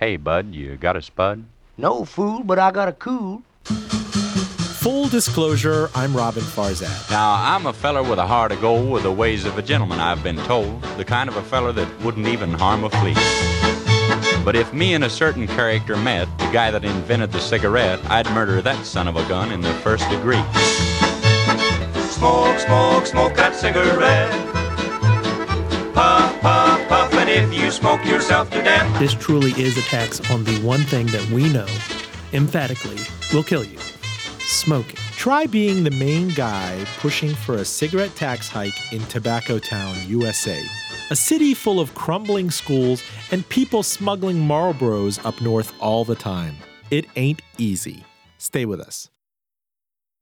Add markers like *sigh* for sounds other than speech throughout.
Hey, bud, you got a spud? No fool, but I got a cool. Full disclosure, I'm Roben Farzad. Now, I'm a feller with a heart of gold with the ways of a gentleman, I've been told. The kind of a feller that wouldn't even harm a flea. But if me and a certain character met, the guy that invented the cigarette, I'd murder that son of a gun in the first degree. Smoke, smoke, smoke that cigarette. If you smoke yourself to death. This truly is a tax on the one thing that we know emphatically will kill you smoking. Try being the main guy pushing for a cigarette tax hike in Tobacco Town, USA. A city full of crumbling schools and people smuggling Marlboros up north all the time. It ain't easy. Stay with us.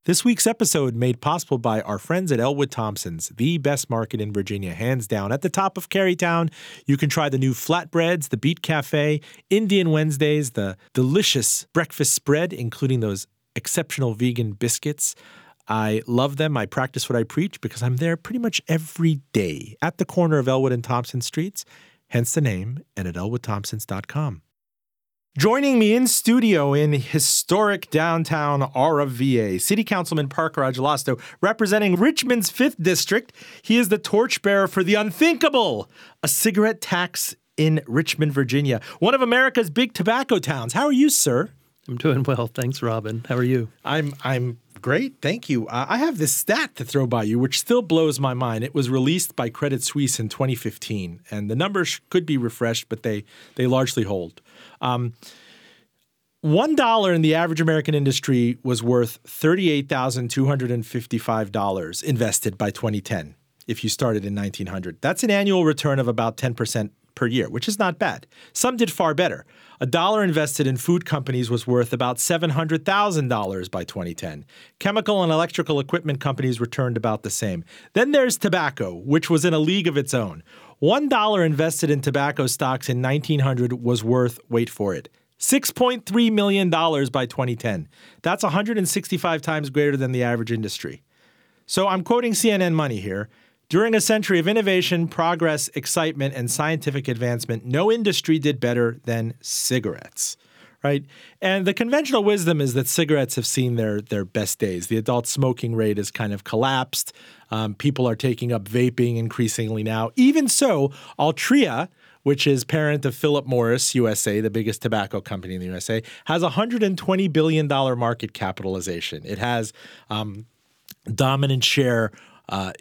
This week's episode made possible by our friends at Elwood Thompson's, the best market in Virginia, hands down. At the top of Carytown, you can try the new flatbreads, the Beet Cafe, Indian Wednesdays, the delicious breakfast spread, including those exceptional vegan biscuits. I love them. I practice what I preach because I'm there pretty much every day at the corner of Elwood and Thompson Streets, hence the name, and at elwoodthompsons.com. Joining me in studio in historic downtown RVA, City Councilman Parker Agelasto, representing Richmond's 5th District. He is the torchbearer for the unthinkable, a cigarette tax in Richmond, Virginia, one of America's big tobacco towns. How are you, sir? I'm doing well. Thanks, Roben. How are you? I'm I'm great. Thank you. Uh, I have this stat to throw by you, which still blows my mind. It was released by Credit Suisse in 2015, and the numbers could be refreshed, but they they largely hold. Um, one dollar in the average American industry was worth thirty-eight thousand two hundred and fifty-five dollars invested by 2010. If you started in 1900, that's an annual return of about 10 percent per year, which is not bad. Some did far better. A dollar invested in food companies was worth about $700,000 by 2010. Chemical and electrical equipment companies returned about the same. Then there's tobacco, which was in a league of its own. $1 invested in tobacco stocks in 1900 was worth, wait for it, $6.3 million by 2010. That's 165 times greater than the average industry. So I'm quoting CNN Money here. During a century of innovation, progress, excitement, and scientific advancement, no industry did better than cigarettes. Right? And the conventional wisdom is that cigarettes have seen their, their best days. The adult smoking rate has kind of collapsed. Um, people are taking up vaping increasingly now. Even so, Altria, which is parent of Philip Morris USA, the biggest tobacco company in the USA, has a $120 billion market capitalization. It has um, dominant share uh,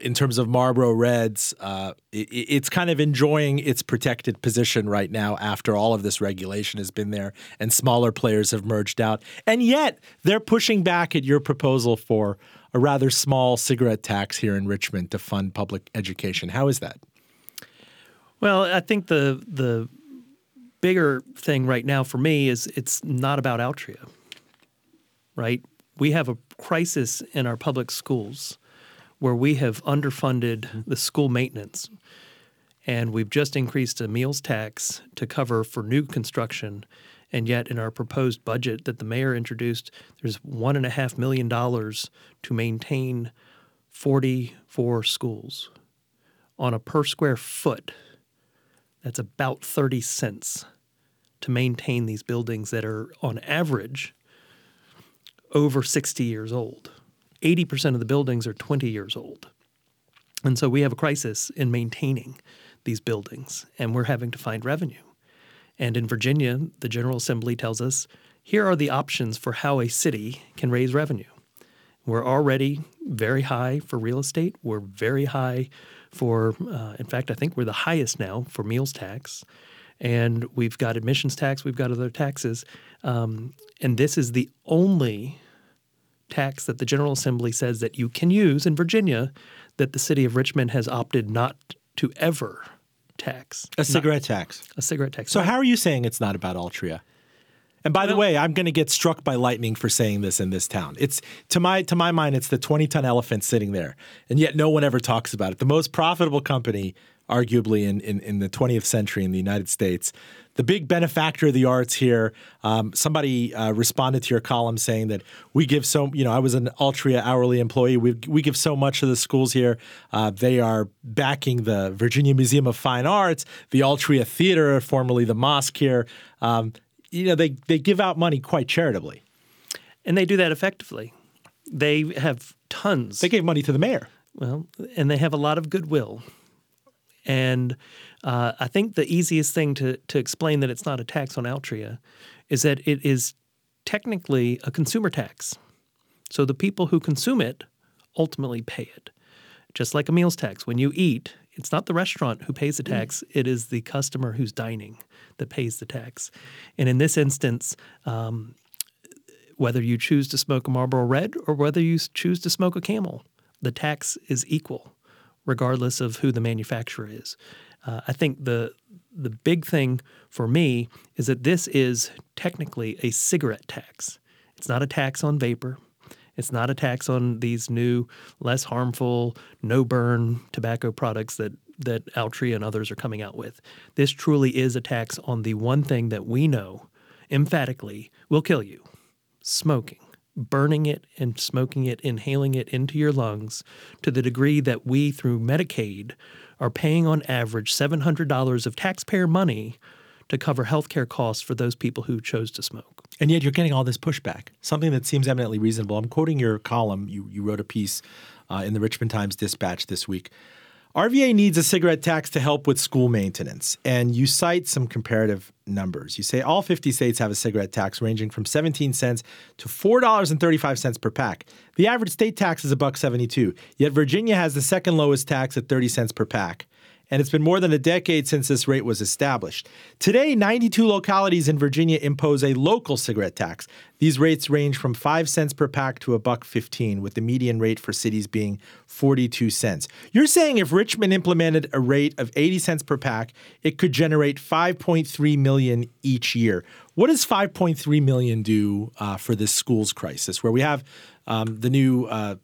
in terms of Marlboro Reds, uh, it's kind of enjoying its protected position right now after all of this regulation has been there and smaller players have merged out. And yet they're pushing back at your proposal for a rather small cigarette tax here in Richmond to fund public education. How is that? Well, I think the the bigger thing right now for me is it's not about Altria. Right? We have a crisis in our public schools where we have underfunded the school maintenance. And we've just increased a meals tax to cover for new construction. And yet, in our proposed budget that the mayor introduced, there's $1.5 million to maintain 44 schools on a per square foot. That's about 30 cents to maintain these buildings that are, on average, over 60 years old. 80% of the buildings are 20 years old. And so we have a crisis in maintaining these buildings, and we're having to find revenue. And in Virginia, the General Assembly tells us here are the options for how a city can raise revenue. We're already very high for real estate. We're very high for, uh, in fact, I think we're the highest now for meals tax. And we've got admissions tax, we've got other taxes. Um, and this is the only tax that the General Assembly says that you can use in Virginia that the city of Richmond has opted not to ever tax. A cigarette not, tax. A cigarette tax. So, how are you saying it's not about Altria? And by the way, I'm going to get struck by lightning for saying this in this town. It's to my to my mind, it's the 20 ton elephant sitting there, and yet no one ever talks about it. The most profitable company, arguably in in, in the 20th century in the United States, the big benefactor of the arts here. Um, somebody uh, responded to your column saying that we give so you know I was an Altria hourly employee. We we give so much to the schools here. Uh, they are backing the Virginia Museum of Fine Arts, the Altria Theater, formerly the mosque here. Um, you know, they, they give out money quite charitably. And they do that effectively. They have tons. They gave money to the mayor. Well, and they have a lot of goodwill. And uh, I think the easiest thing to, to explain that it's not a tax on Altria is that it is technically a consumer tax. So the people who consume it ultimately pay it. Just like a meals tax. When you eat, it's not the restaurant who pays the tax, it is the customer who's dining that pays the tax. And in this instance, um, whether you choose to smoke a Marlboro Red or whether you choose to smoke a Camel, the tax is equal, regardless of who the manufacturer is. Uh, I think the the big thing for me is that this is technically a cigarette tax. It's not a tax on vapor. It's not a tax on these new, less harmful, no burn tobacco products that that Altria and others are coming out with. This truly is a tax on the one thing that we know emphatically will kill you smoking. Burning it and smoking it, inhaling it into your lungs to the degree that we, through Medicaid, are paying on average $700 of taxpayer money to cover healthcare costs for those people who chose to smoke. And yet you're getting all this pushback, something that seems eminently reasonable. I'm quoting your column. You, you wrote a piece uh, in the Richmond Times Dispatch this week RVA needs a cigarette tax to help with school maintenance, and you cite some comparative numbers. You say all 50 states have a cigarette tax ranging from 17 cents to $4.35 per pack. The average state tax is a buck 72, yet Virginia has the second lowest tax at 30 cents per pack and it's been more than a decade since this rate was established. Today, 92 localities in Virginia impose a local cigarette tax. These rates range from 5 cents per pack to a buck 15, with the median rate for cities being 42 cents. You're saying if Richmond implemented a rate of 80 cents per pack, it could generate 5.3 million each year. What does 5.3 million do uh, for this schools crisis, where we have um, the new uh,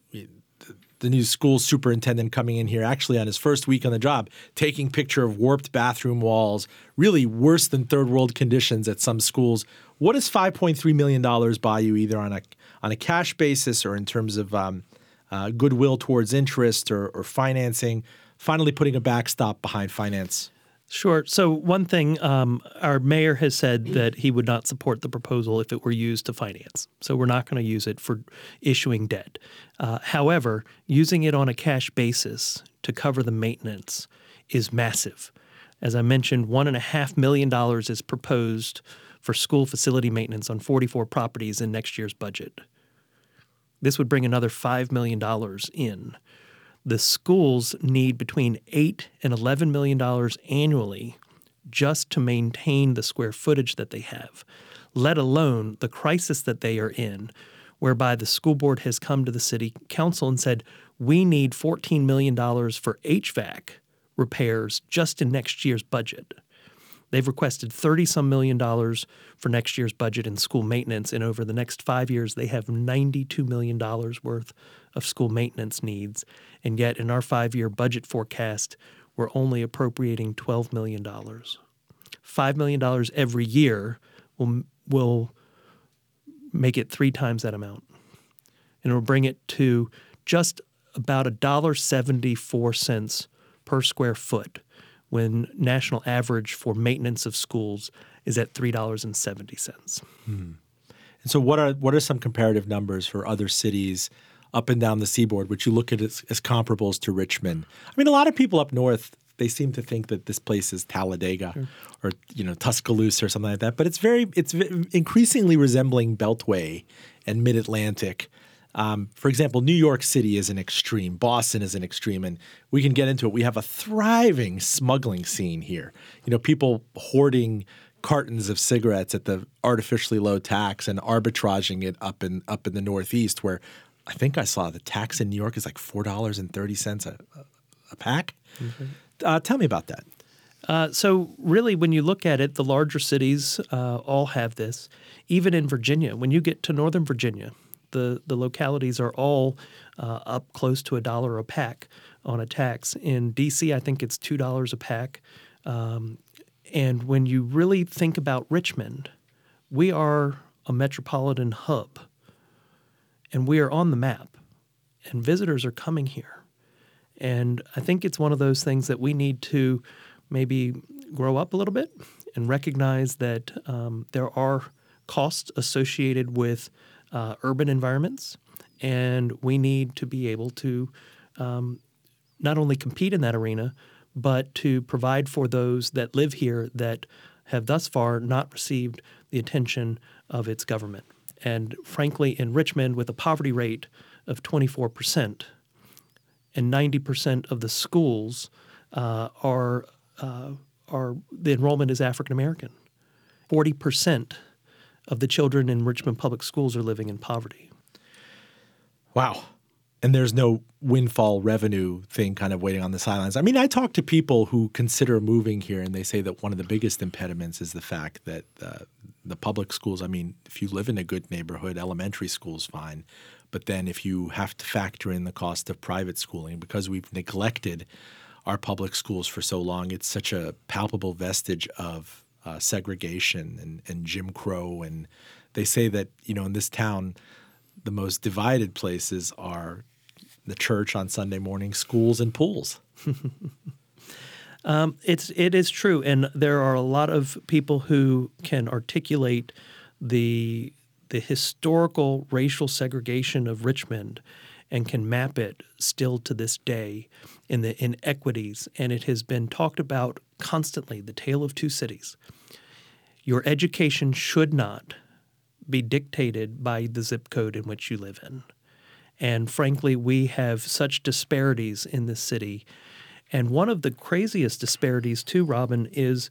the new school superintendent coming in here, actually on his first week on the job, taking picture of warped bathroom walls, really worse than third world conditions at some schools. What does five point three million dollars buy you, either on a on a cash basis or in terms of um, uh, goodwill towards interest or, or financing? Finally, putting a backstop behind finance Sure. So, one thing, um, our mayor has said that he would not support the proposal if it were used to finance. So, we're not going to use it for issuing debt. Uh, however, using it on a cash basis to cover the maintenance is massive. As I mentioned, $1.5 million is proposed for school facility maintenance on 44 properties in next year's budget. This would bring another $5 million in the schools need between eight and eleven million dollars annually just to maintain the square footage that they have, let alone the crisis that they are in, whereby the school board has come to the city council and said, we need $14 million for HVAC repairs just in next year's budget. They've requested 30 some million dollars for next year's budget in school maintenance. And over the next five years, they have $92 million worth of school maintenance needs. And yet, in our five year budget forecast, we're only appropriating $12 million. $5 million every year will, will make it three times that amount. And it will bring it to just about $1.74 per square foot when national average for maintenance of schools is at $3.70. Hmm. And so what are what are some comparative numbers for other cities up and down the seaboard which you look at as, as comparables to Richmond? I mean a lot of people up north they seem to think that this place is Talladega sure. or you know Tuscaloosa or something like that, but it's very it's increasingly resembling Beltway and Mid Atlantic. Um, for example, New York City is an extreme, Boston is an extreme, and we can get into it. We have a thriving smuggling scene here. You know, people hoarding cartons of cigarettes at the artificially low tax and arbitraging it up in up in the Northeast, where I think I saw the tax in New York is like four dollars and thirty cents a a pack. Mm-hmm. Uh, tell me about that. Uh, so, really, when you look at it, the larger cities uh, all have this. Even in Virginia, when you get to Northern Virginia, the, the localities are all uh, up close to a dollar a pack on a tax. In DC, I think it's $2 a pack. Um, and when you really think about Richmond, we are a metropolitan hub and we are on the map, and visitors are coming here. And I think it's one of those things that we need to maybe grow up a little bit and recognize that um, there are costs associated with uh, urban environments, and we need to be able to um, not only compete in that arena, but to provide for those that live here that have thus far not received the attention of its government. And frankly, in Richmond, with a poverty rate of 24%, and 90% of the schools uh, are, uh, are the enrollment is African American. 40% of the children in Richmond public schools are living in poverty. Wow. And there's no windfall revenue thing kind of waiting on the sidelines. I mean, I talk to people who consider moving here, and they say that one of the biggest impediments is the fact that uh, the public schools, I mean, if you live in a good neighborhood, elementary school's fine. But then if you have to factor in the cost of private schooling, because we've neglected our public schools for so long, it's such a palpable vestige of uh, segregation and, and Jim Crow. And they say that, you know, in this town, the most divided places are the church on Sunday morning, schools, and pools. *laughs* um, it's it is true, and there are a lot of people who can articulate the the historical racial segregation of Richmond and can map it still to this day in the inequities. And it has been talked about constantly the tale of two cities. Your education should not be dictated by the zip code in which you live in. And frankly, we have such disparities in this city. And one of the craziest disparities, too, Roben, is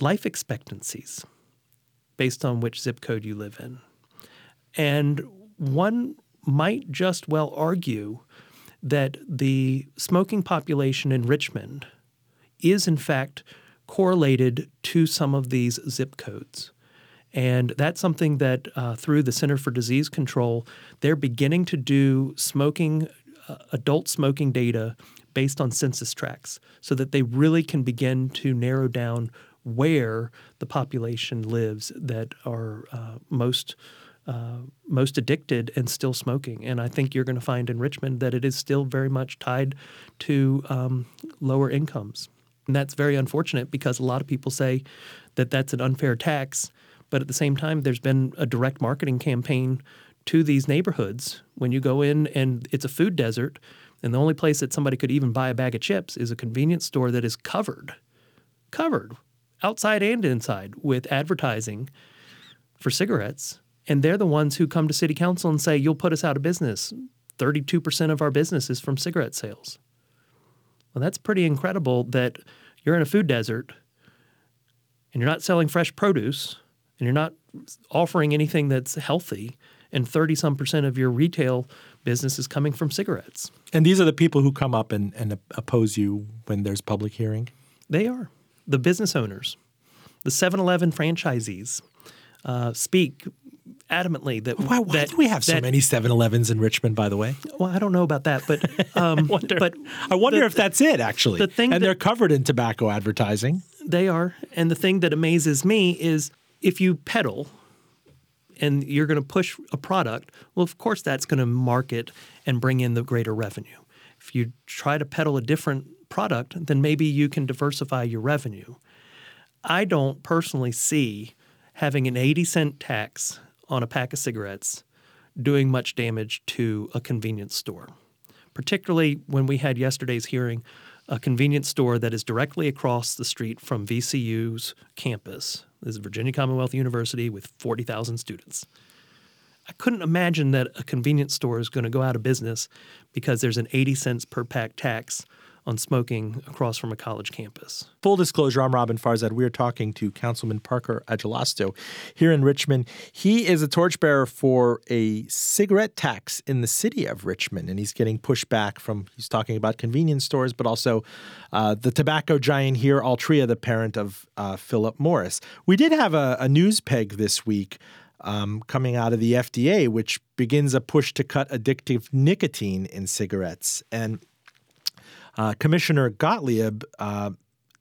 life expectancies based on which zip code you live in. And one might just well argue that the smoking population in Richmond is, in fact, correlated to some of these zip codes. And that's something that uh, through the Center for Disease Control, they're beginning to do smoking, uh, adult smoking data based on census tracts so that they really can begin to narrow down where the population lives that are uh, most. Uh, most addicted and still smoking. And I think you're going to find in Richmond that it is still very much tied to um, lower incomes. And that's very unfortunate because a lot of people say that that's an unfair tax but at the same time, there's been a direct marketing campaign to these neighborhoods. When you go in and it's a food desert, and the only place that somebody could even buy a bag of chips is a convenience store that is covered, covered outside and inside with advertising for cigarettes. And they're the ones who come to city council and say, You'll put us out of business. 32% of our business is from cigarette sales. Well, that's pretty incredible that you're in a food desert and you're not selling fresh produce and you're not offering anything that's healthy, and 30 some percent of your retail business is coming from cigarettes. And these are the people who come up and, and oppose you when there's public hearing? They are. The business owners, the 7 Eleven franchisees uh, speak adamantly that why, why that, do we have so that, many 7-Elevens in Richmond by the way? Well I don't know about that but *laughs* um, I wonder, but I wonder the, if that's it actually. the thing and that, they're covered in tobacco advertising. They are. And the thing that amazes me is if you peddle and you're going to push a product, well, of course, that's going to market and bring in the greater revenue. If you try to peddle a different product, then maybe you can diversify your revenue. I don't personally see having an 80 cent tax on a pack of cigarettes doing much damage to a convenience store, particularly when we had yesterday's hearing a convenience store that is directly across the street from VCU's campus. This is Virginia Commonwealth University with 40,000 students. I couldn't imagine that a convenience store is going to go out of business because there's an 80 cents per pack tax on smoking across from a college campus. Full disclosure, I'm Roben Farzad. We are talking to Councilman Parker Agelasto here in Richmond. He is a torchbearer for a cigarette tax in the city of Richmond, and he's getting pushback from, he's talking about convenience stores, but also uh, the tobacco giant here, Altria, the parent of uh, Philip Morris. We did have a, a news peg this week um, coming out of the FDA, which begins a push to cut addictive nicotine in cigarettes. And uh, Commissioner Gottlieb uh,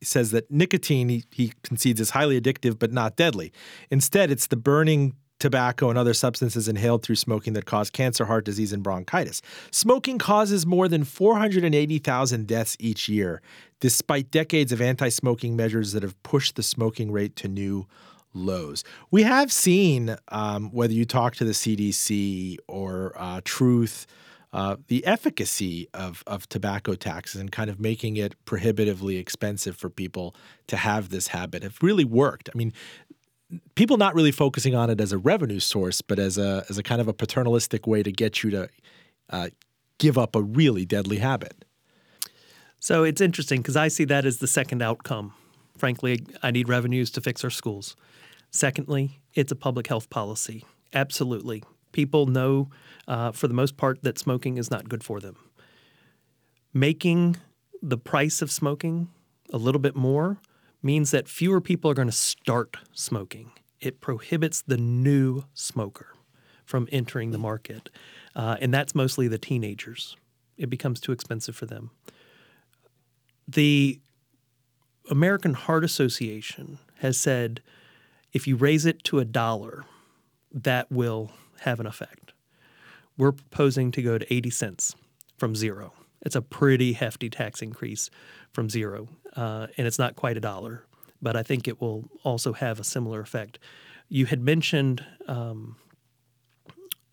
says that nicotine, he, he concedes, is highly addictive but not deadly. Instead, it's the burning tobacco and other substances inhaled through smoking that cause cancer, heart disease, and bronchitis. Smoking causes more than 480,000 deaths each year, despite decades of anti smoking measures that have pushed the smoking rate to new lows. We have seen, um, whether you talk to the CDC or uh, Truth, uh, the efficacy of, of tobacco taxes and kind of making it prohibitively expensive for people to have this habit have really worked. I mean, people not really focusing on it as a revenue source, but as a as a kind of a paternalistic way to get you to uh, give up a really deadly habit. So it's interesting because I see that as the second outcome. Frankly, I need revenues to fix our schools. Secondly, it's a public health policy. Absolutely. People know, uh, for the most part, that smoking is not good for them. Making the price of smoking a little bit more means that fewer people are going to start smoking. It prohibits the new smoker from entering the market, uh, and that's mostly the teenagers. It becomes too expensive for them. The American Heart Association has said if you raise it to a dollar, that will have an effect. We're proposing to go to 80 cents from zero. It's a pretty hefty tax increase from zero, uh, and it's not quite a dollar, but I think it will also have a similar effect. You had mentioned um,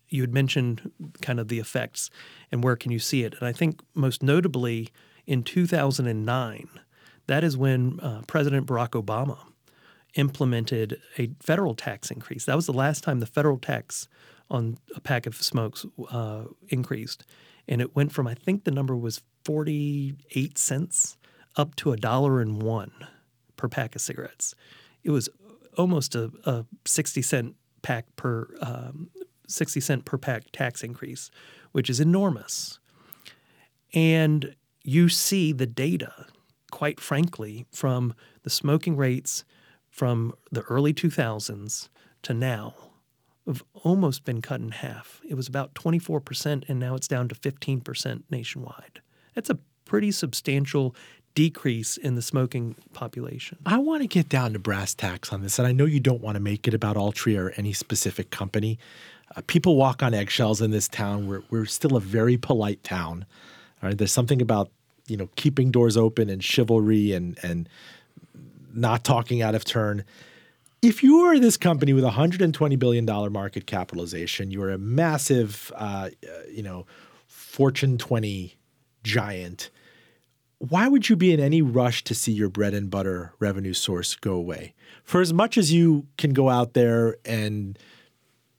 you had mentioned kind of the effects and where can you see it, and I think most notably in 2009, that is when uh, President Barack Obama implemented a federal tax increase. That was the last time the federal tax on a pack of smokes uh, increased, and it went from I think the number was forty eight cents up to a dollar and one per pack of cigarettes. It was almost a, a sixty cent pack per um, sixty cent per pack tax increase, which is enormous. And you see the data, quite frankly, from the smoking rates from the early 2000s to now have almost been cut in half. It was about 24%, and now it's down to 15% nationwide. That's a pretty substantial decrease in the smoking population. I want to get down to brass tacks on this, and I know you don't want to make it about Altria or any specific company. Uh, people walk on eggshells in this town. We're, we're still a very polite town. All right, there's something about you know keeping doors open and chivalry and and not talking out of turn. If you are this company with a $120 billion market capitalization, you're a massive, uh, you know, Fortune 20 giant. Why would you be in any rush to see your bread and butter revenue source go away? For as much as you can go out there and,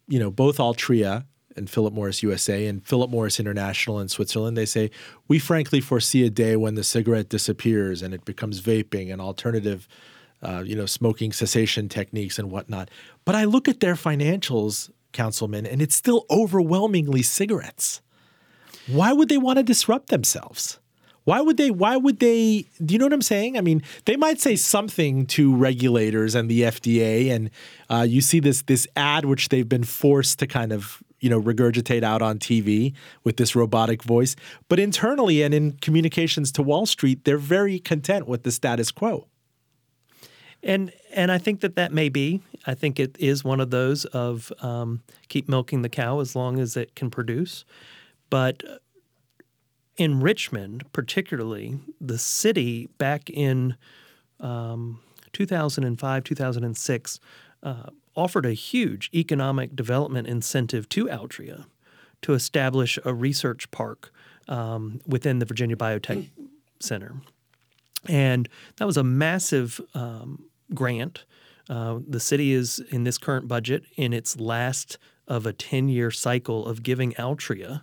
you know, both Altria and Philip Morris USA and Philip Morris International in Switzerland, they say, we frankly foresee a day when the cigarette disappears and it becomes vaping and alternative, uh, you know, smoking cessation techniques and whatnot. But I look at their financials, councilman, and it's still overwhelmingly cigarettes. Why would they want to disrupt themselves? Why would they? Why would they? Do you know what I'm saying? I mean, they might say something to regulators and the FDA, and uh, you see this this ad which they've been forced to kind of you know regurgitate out on TV with this robotic voice. But internally and in communications to Wall Street, they're very content with the status quo. And and I think that that may be. I think it is one of those of um, keep milking the cow as long as it can produce. But in Richmond, particularly, the city back in um, 2005, 2006, uh, offered a huge economic development incentive to Altria to establish a research park um, within the Virginia Biotech Center. And that was a massive um, grant. Uh, the city is in this current budget in its last of a 10 year cycle of giving Altria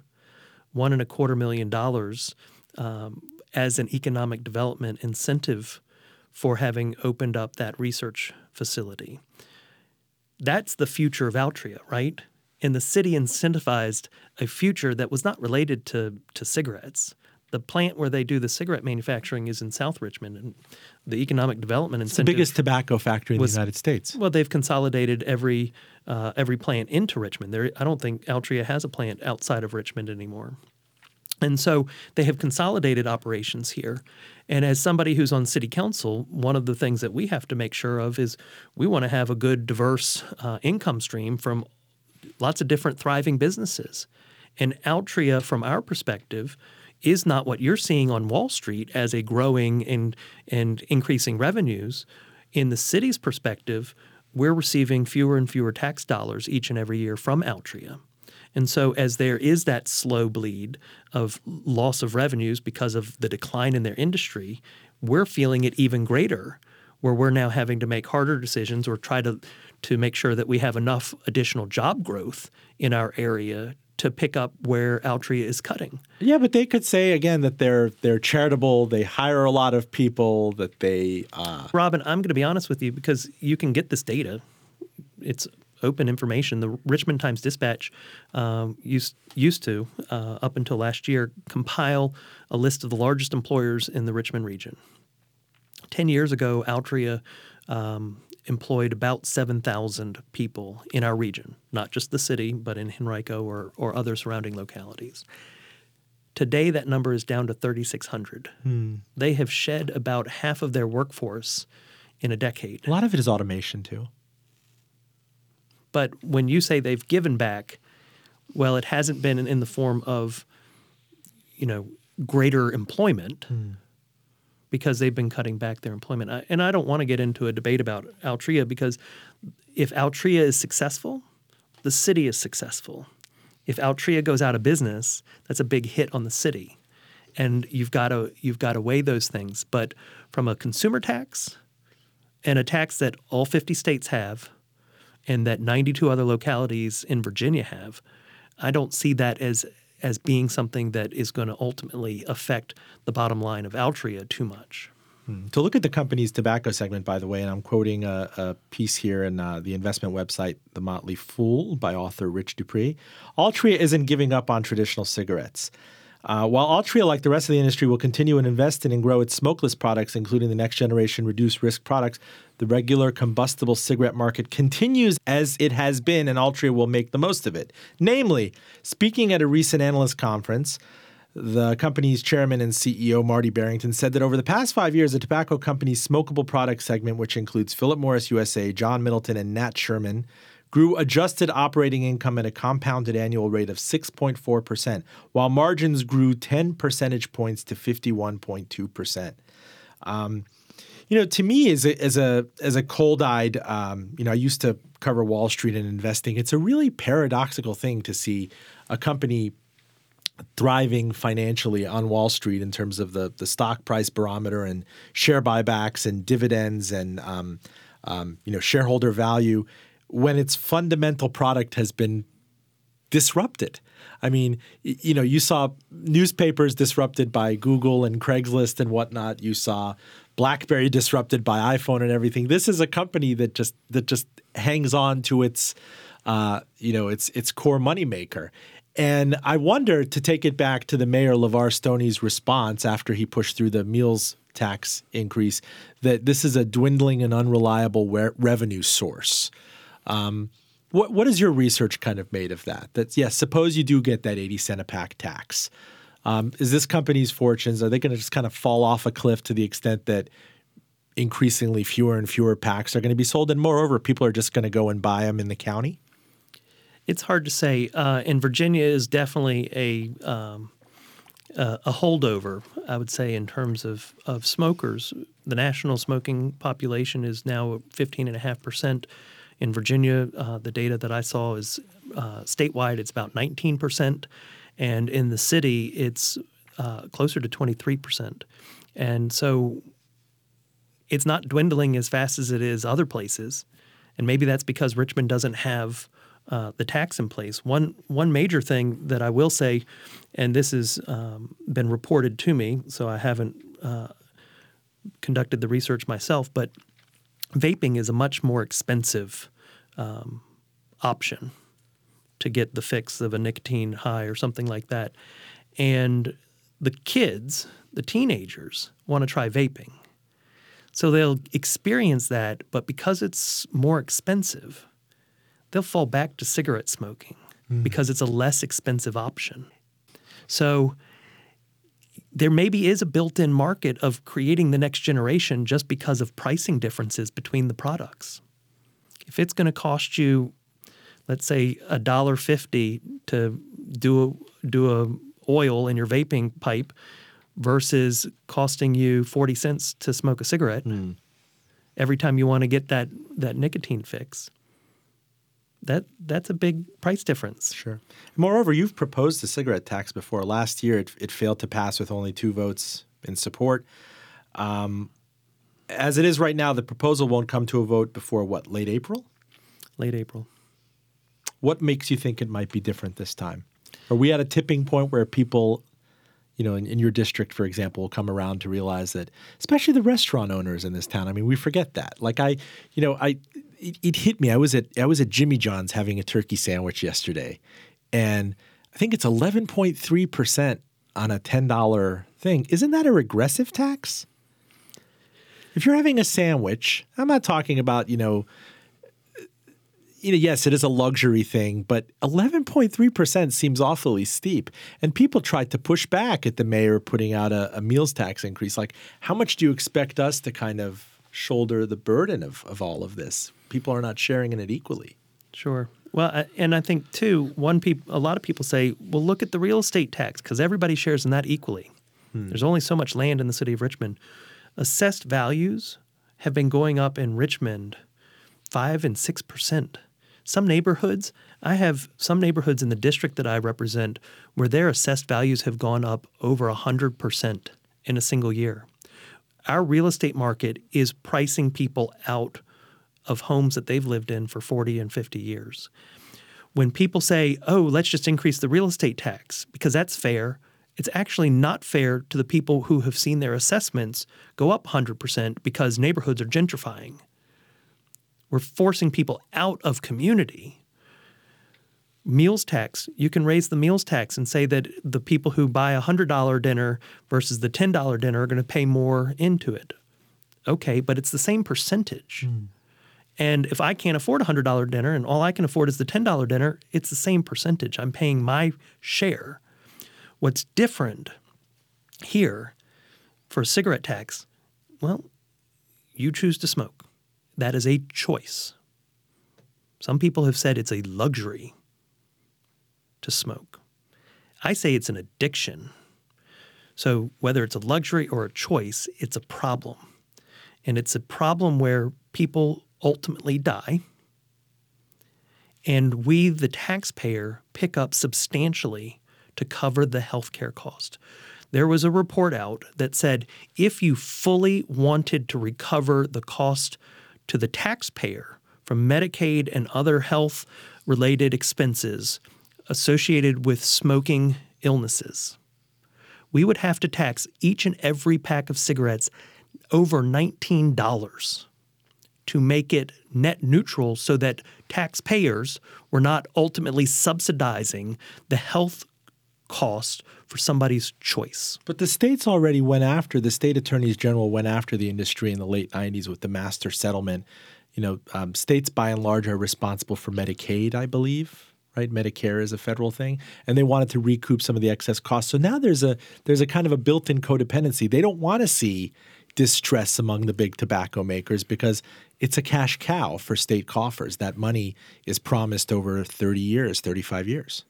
one and a quarter million dollars um, as an economic development incentive for having opened up that research facility. That's the future of Altria, right? And the city incentivized a future that was not related to, to cigarettes. The plant where they do the cigarette manufacturing is in South Richmond, and the economic development and central. The biggest tobacco factory in was- the United States. Well, they've consolidated every uh, every plant into Richmond. There, I don't think Altria has a plant outside of Richmond anymore. And so they have consolidated operations here. And as somebody who's on city council, one of the things that we have to make sure of is we want to have a good, diverse uh, income stream from lots of different thriving businesses. And Altria, from our perspective, is not what you're seeing on Wall Street as a growing and, and increasing revenues. In the city's perspective, we're receiving fewer and fewer tax dollars each and every year from Altria. And so, as there is that slow bleed of loss of revenues because of the decline in their industry, we're feeling it even greater, where we're now having to make harder decisions or try to, to make sure that we have enough additional job growth in our area to pick up where Altria is cutting. Yeah, but they could say again that they're they're charitable. They hire a lot of people. That they uh, Roben, I'm going to be honest with you because you can get this data. It's open information. The Richmond Times Dispatch um, used used to, uh, up until last year, compile a list of the largest employers in the Richmond region. Ten years ago, Altria um, employed about seven thousand people in our region, not just the city, but in Henrico or or other surrounding localities. Today, that number is down to 3,600. Hmm. They have shed about half of their workforce in a decade. a lot of it is automation too. But when you say they've given back, well, it hasn't been in, in the form of, you know, greater employment hmm. Because they've been cutting back their employment. I, and I don't want to get into a debate about Altria because if Altria is successful, the city is successful. If Altria goes out of business, that's a big hit on the city. And you've got to you've got to weigh those things. But from a consumer tax and a tax that all 50 states have, and that 92 other localities in Virginia have, I don't see that as as being something that is going to ultimately affect the bottom line of Altria too much. To look at the company's tobacco segment, by the way, and I'm quoting a, a piece here in uh, the investment website, The Motley Fool, by author Rich Duprey. Altria isn't giving up on traditional cigarettes. Uh, while Altria, like the rest of the industry, will continue and invest in and grow its smokeless products, including the next generation reduced risk products, the regular combustible cigarette market continues as it has been, and Altria will make the most of it. Namely, speaking at a recent analyst conference, the company's chairman and CEO, Marty Barrington, said that over the past five years, the tobacco company's smokable product segment, which includes Philip Morris USA, John Middleton, and Nat Sherman, grew adjusted operating income at a compounded annual rate of 6.4%, while margins grew 10 percentage points to 51.2%. Um, you know, to me, as a as a as a cold-eyed, um, you know, I used to cover Wall Street and investing. It's a really paradoxical thing to see a company thriving financially on Wall Street in terms of the the stock price barometer and share buybacks and dividends and um, um, you know shareholder value when its fundamental product has been disrupted. I mean, you know, you saw newspapers disrupted by Google and Craigslist and whatnot. You saw BlackBerry disrupted by iPhone and everything. This is a company that just that just hangs on to its, uh, you know, its its core moneymaker. And I wonder to take it back to the mayor Levar Stoney's response after he pushed through the meals tax increase that this is a dwindling and unreliable we- revenue source. Um, what what is your research kind of made of that? That's yes. suppose you do get that eighty cent a pack tax. Um, is this company's fortunes are they going to just kind of fall off a cliff to the extent that increasingly fewer and fewer packs are going to be sold, and moreover, people are just going to go and buy them in the county? It's hard to say. Uh, and Virginia is definitely a um, uh, a holdover, I would say, in terms of, of smokers. The national smoking population is now 15.5%. In Virginia, uh, the data that I saw is uh, statewide, it's about 19%. And in the city, it's uh, closer to 23%. And so it's not dwindling as fast as it is other places. And maybe that's because Richmond doesn't have uh, the tax in place. One one major thing that I will say, and this has um, been reported to me, so I haven't uh, conducted the research myself, but vaping is a much more expensive um, option to get the fix of a nicotine high or something like that, and the kids, the teenagers, want to try vaping. So they'll experience that, but because it's more expensive, they'll fall back to cigarette smoking because it's a less expensive option. So there maybe is a built in market of creating the next generation just because of pricing differences between the products. If it's going to cost you, let's say, a dollar fifty to do a, do a oil in your vaping pipe versus costing you 40 cents to smoke a cigarette hmm. every time you want to get that, that nicotine fix. That that's a big price difference. Sure. Moreover, you've proposed a cigarette tax before. Last year, it, it failed to pass with only two votes in support. Um, as it is right now, the proposal won't come to a vote before what, late April? Late April. What makes you think it might be different this time? Are we at a tipping point where people, you know, in, in your district, for example, come around to realize that, especially the restaurant owners in this town? I mean, we forget that. Like I, you know, I, it, it hit me. I was at I was at Jimmy John's having a turkey sandwich yesterday, and I think it's eleven point three percent on a ten dollar thing. Isn't that a regressive tax? If you're having a sandwich, I'm not talking about you know you know, yes, it is a luxury thing, but 11.3% seems awfully steep. And people tried to push back at the mayor putting out a, a, meals tax increase. Like, how much do you expect us to kind of shoulder the burden of, of all of this? People are not sharing in it equally. Sure. Well, uh, and I think too, one peop- a lot of people say, well, look at the real estate tax because everybody shares in that equally. Hmm. There's only so much land in the city of Richmond. Assessed values have been going up in Richmond five and six percent. Some neighborhoods, I have some neighborhoods in the district that I represent where their assessed values have gone up over 100% in a single year. Our real estate market is pricing people out of homes that they've lived in for 40 and 50 years. When people say, oh, let's just increase the real estate tax because that's fair, it's actually not fair to the people who have seen their assessments go up 100% because neighborhoods are gentrifying. We're forcing people out of community. Meals tax, you can raise the meals tax and say that the people who buy a $100 dinner versus the $10 dinner are going to pay more into it. Okay, but it's the same percentage. Hmm. And if I can't afford a $100 dinner and all I can afford is the $10 dinner, it's the same percentage. I'm paying my share. What's different here for a cigarette tax, well, you choose to smoke. That is a choice. Some people have said it's a luxury to smoke. I say it's an addiction. So, whether it's a luxury or a choice, it's a problem. And it's a problem where people ultimately die. And we, the taxpayer, pick up substantially to cover the healthcare cost. There was a report out that said if you fully wanted to recover the cost to the taxpayer from Medicaid and other health related expenses associated with smoking illnesses, we would have to tax each and every pack of cigarettes over $19 to make it net neutral so that taxpayers were not ultimately subsidizing the health cost for somebody's choice. But the states already went after, the state attorneys general went after the industry in the late 90s with the master settlement. You know, um, states by and large are responsible for Medicaid, I believe. Right, Medicare is a federal thing, and they wanted to recoup some of the excess costs. So now there's a there's a kind of a built-in codependency. They don't want to see distress among the big tobacco makers because it's a cash cow for state coffers. That money is promised over 30 years, 35 years.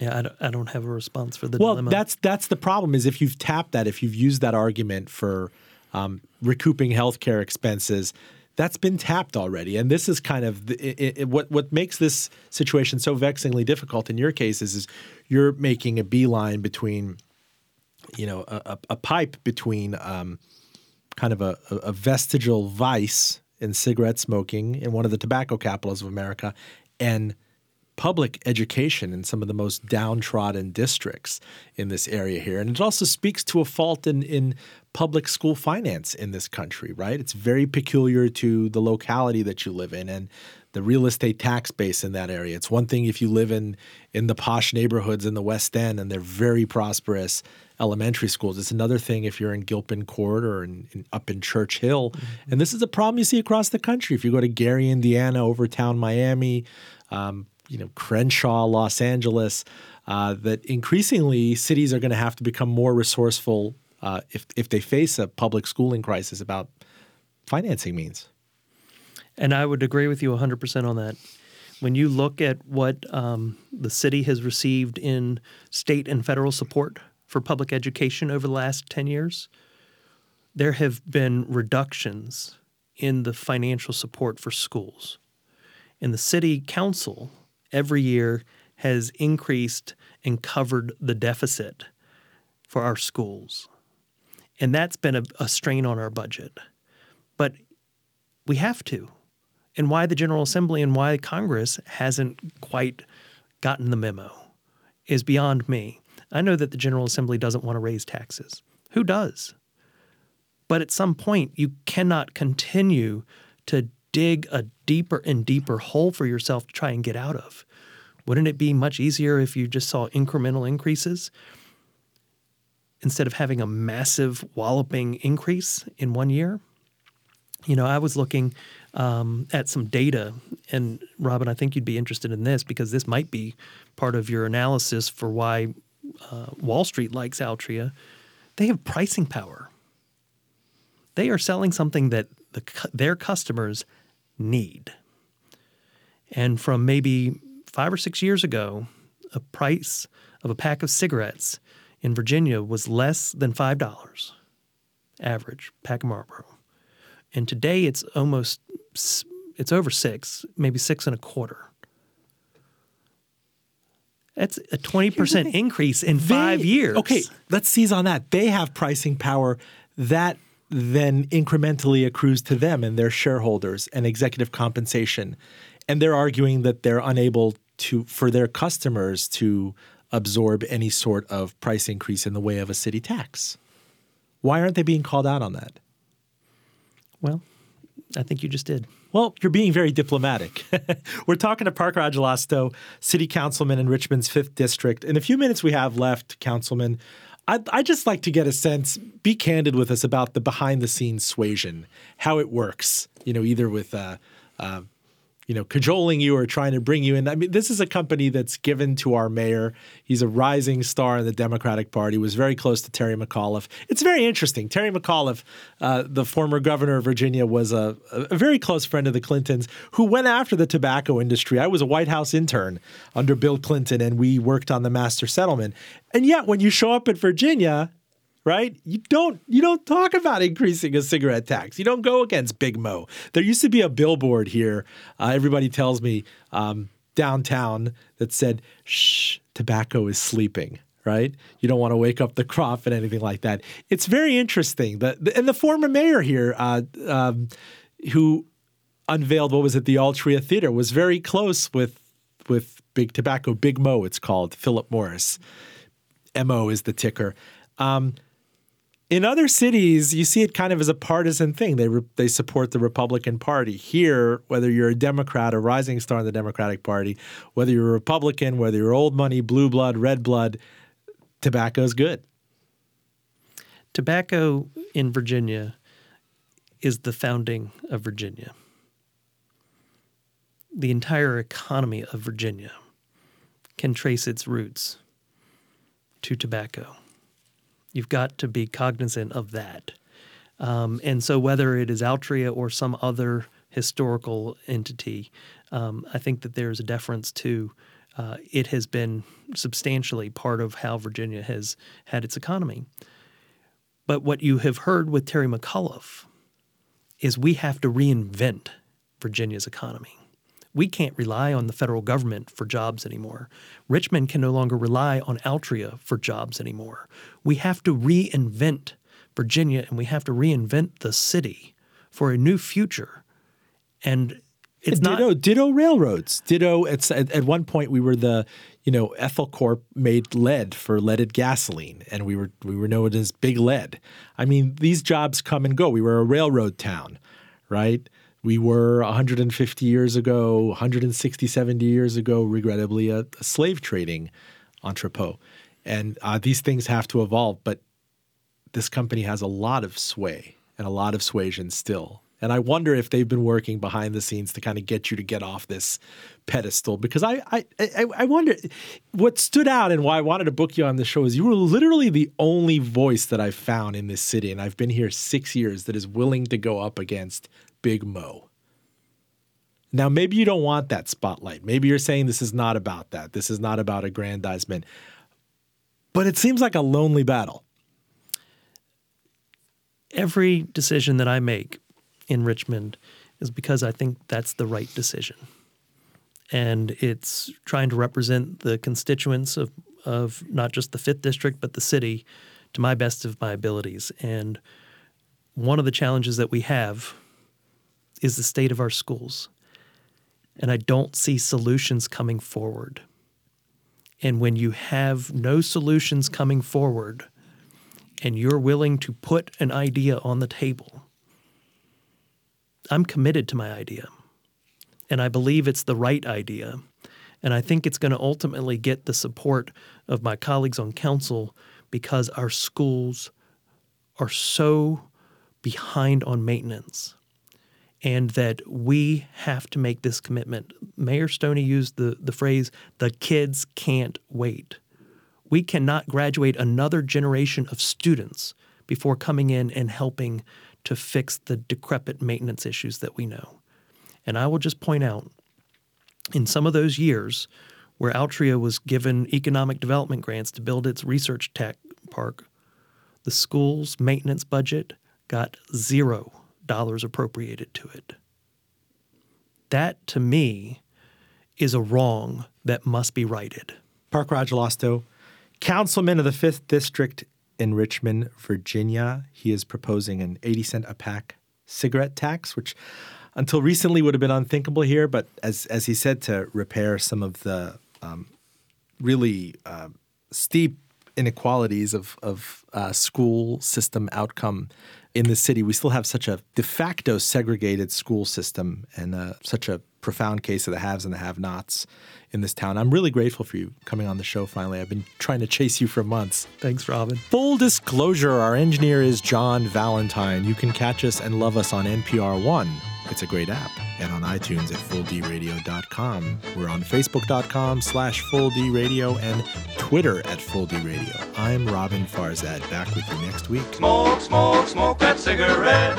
Yeah, I don't, I don't have a response for the Well, dilemma. that's that's the problem. Is if you've tapped that, if you've used that argument for um, recouping healthcare expenses, that's been tapped already. And this is kind of the, it, it, what what makes this situation so vexingly difficult in your case is, is you're making a beeline between, you know, a, a, a pipe between um, kind of a, a vestigial vice in cigarette smoking in one of the tobacco capitals of America and public education in some of the most downtrodden districts in this area here. And it also speaks to a fault in, in public school finance in this country, right? It's very peculiar to the locality that you live in and the real estate tax base in that area. It's one thing if you live in in the posh neighborhoods in the West End and they're very prosperous elementary schools. It's another thing if you're in Gilpin Court or in, in, up in Church Hill. Mm-hmm. And this is a problem you see across the country. If you go to Gary, Indiana, Overtown, Miami, um, you know Crenshaw, Los Angeles, uh, that increasingly cities are going to have to become more resourceful uh, if if they face a public schooling crisis about financing means. And I would agree with you 100% on that. When you look at what um, the city has received in state and federal support for public education over the last 10 years, there have been reductions in the financial support for schools. And the city council every year has increased and covered the deficit for our schools. And that's been a, a strain on our budget. But we have to. And why the General Assembly and why Congress hasn't quite gotten the memo is beyond me. I know that the General Assembly doesn't want to raise taxes. Who does? But at some point, you cannot continue to dig a deeper and deeper hole for yourself to try and get out of. Wouldn't it be much easier if you just saw incremental increases instead of having a massive walloping increase in one year? You know, I was looking um, at some data, and Roben, I think you'd be interested in this because this might be part of your analysis for why uh, Wall Street likes Altria. They have pricing power. They are selling something that the, their customers need. And from maybe five or six years ago, a price of a pack of cigarettes in Virginia was less than $5 average pack of Marlboro. And today it's almost it's over six, maybe six and a quarter. That's a 20% increase in they, five years. Okay, let's seize on that. They have pricing power that then incrementally accrues to them and their shareholders and executive compensation. And they're arguing that they're unable to for their customers to absorb any sort of price increase in the way of a city tax. Why aren't they being called out on that? Well, I think you just did. Well, you're being very diplomatic. *laughs* We're talking to Parker Agelasto, city councilman in Richmond's 5th district. In a few minutes we have left, councilman, I'd, I'd, just like to get a sense, be candid with us about the behind the scenes suasion, how it works, you know, either with uh, uh, you know, cajoling you or trying to bring you in. I mean, this is a company that's given to our mayor. He's a rising star in the Democratic Party. Was very close to Terry McAuliffe. It's very interesting. Terry McAuliffe, uh, the former governor of Virginia, was a, a, very close friend of the Clintons who went after the tobacco industry. I was a White House intern under Bill Clinton, and we worked on the master settlement. And yet, when you show up at Virginia, right? You don't you don't talk about increasing a cigarette tax. You don't go against Big Mo. There used to be a billboard here. Uh, everybody tells me um, downtown that said, "Shh, tobacco is sleeping." Right? You don't want to wake up the crop and anything like that. It's very interesting. The, the and the former mayor here, uh, um, who unveiled what was at the Altria Theater, was very close with with Big Tobacco, Big Mo. It's called Philip Morris. Mo is the ticker. Um, in other cities, you see it kind of as a partisan thing. They re- they support the Republican Party. Here, whether you're a Democrat, a rising star in the Democratic Party, whether you're a Republican, whether you're old money, blue blood, red blood, tobacco is good. Tobacco in Virginia is the founding of Virginia. The entire economy of Virginia can trace its roots to tobacco. You've got to be cognizant of that. Um, and so, whether it is Altria or some other historical entity, um, I think that there's a deference to uh, it has been substantially part of how Virginia has had its economy. But what you have heard with Terry McAuliffe is we have to reinvent Virginia's economy. We can't rely on the federal government for jobs anymore. Richmond can no longer rely on Altria for jobs anymore. We have to reinvent Virginia and we have to reinvent the city for a new future. And it's not ditto, ditto railroads. Ditto. It's at, at one point we were the, you know, Ethyl Corp made lead for leaded gasoline, and we were we were known as Big Lead. I mean, these jobs come and go. We were a railroad town, right? We were 150 years ago, 160, 70 years ago, regrettably, a, a slave trading entrepot. And uh, these things have to evolve, but this company has a lot of sway and a lot of suasion still. And I wonder if they've been working behind the scenes to kind of get you to get off this pedestal. Because I, I, I, I wonder what stood out and why I wanted to book you on the show is you were literally the only voice that I've found in this city, and I've been here six years that is willing to go up against Big Mo. Now, maybe you don't want that spotlight. Maybe you're saying this is not about that. This is not about aggrandizement. But it seems like a lonely battle. every decision that I make in Richmond is because I think that's the right decision. And it's trying to represent the constituents of, of not just the fifth district, but the city to my best of my abilities. And one of the challenges that we have is the state of our schools. And I don't see solutions coming forward. And when you have no solutions coming forward, and you're willing to put an idea on the table, I'm committed to my idea. And I believe it's the right idea. And I think it's going to ultimately get the support of my colleagues on council because our schools are so behind on maintenance and that we have to make this commitment. Mayor Stoney used the, the phrase, the kids can't wait we cannot graduate another generation of students before coming in and helping to fix the decrepit maintenance issues that we know. And I will just point out in some of those years where Altria was given economic development grants to build its research tech park, the school's maintenance budget got zero dollars appropriated to it. That to me is a wrong that must be righted. Parker Agelasto, councilman of the 5th District in Richmond, Virginia. He is proposing an 80 cent a pack cigarette tax, which until recently would have been unthinkable here. But as, as he said, to repair some of the um, really uh, steep inequalities of, of uh, school system outcome in the city, we still have such a de facto segregated school system and uh, such a profound case of the haves and the have nots in this town. I'm really grateful for you coming on the show finally. I've been trying to chase you for months. Thanks, Roben. Full disclosure our engineer is John Valentine. You can catch us and love us on NPR One. It's a great app. And on iTunes at fulldradio.com. We're on facebook.com slash fulldradio and Twitter at fulldradio. I'm Roben Farzad, back with you next week. Smoke, smoke, smoke that cigarette.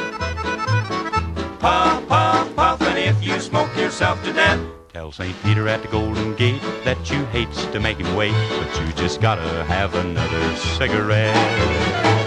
Puff, puff, puff, and if you smoke yourself to death. Tell St. Peter at the Golden Gate that you hates to make him wait, but you just gotta have another cigarette.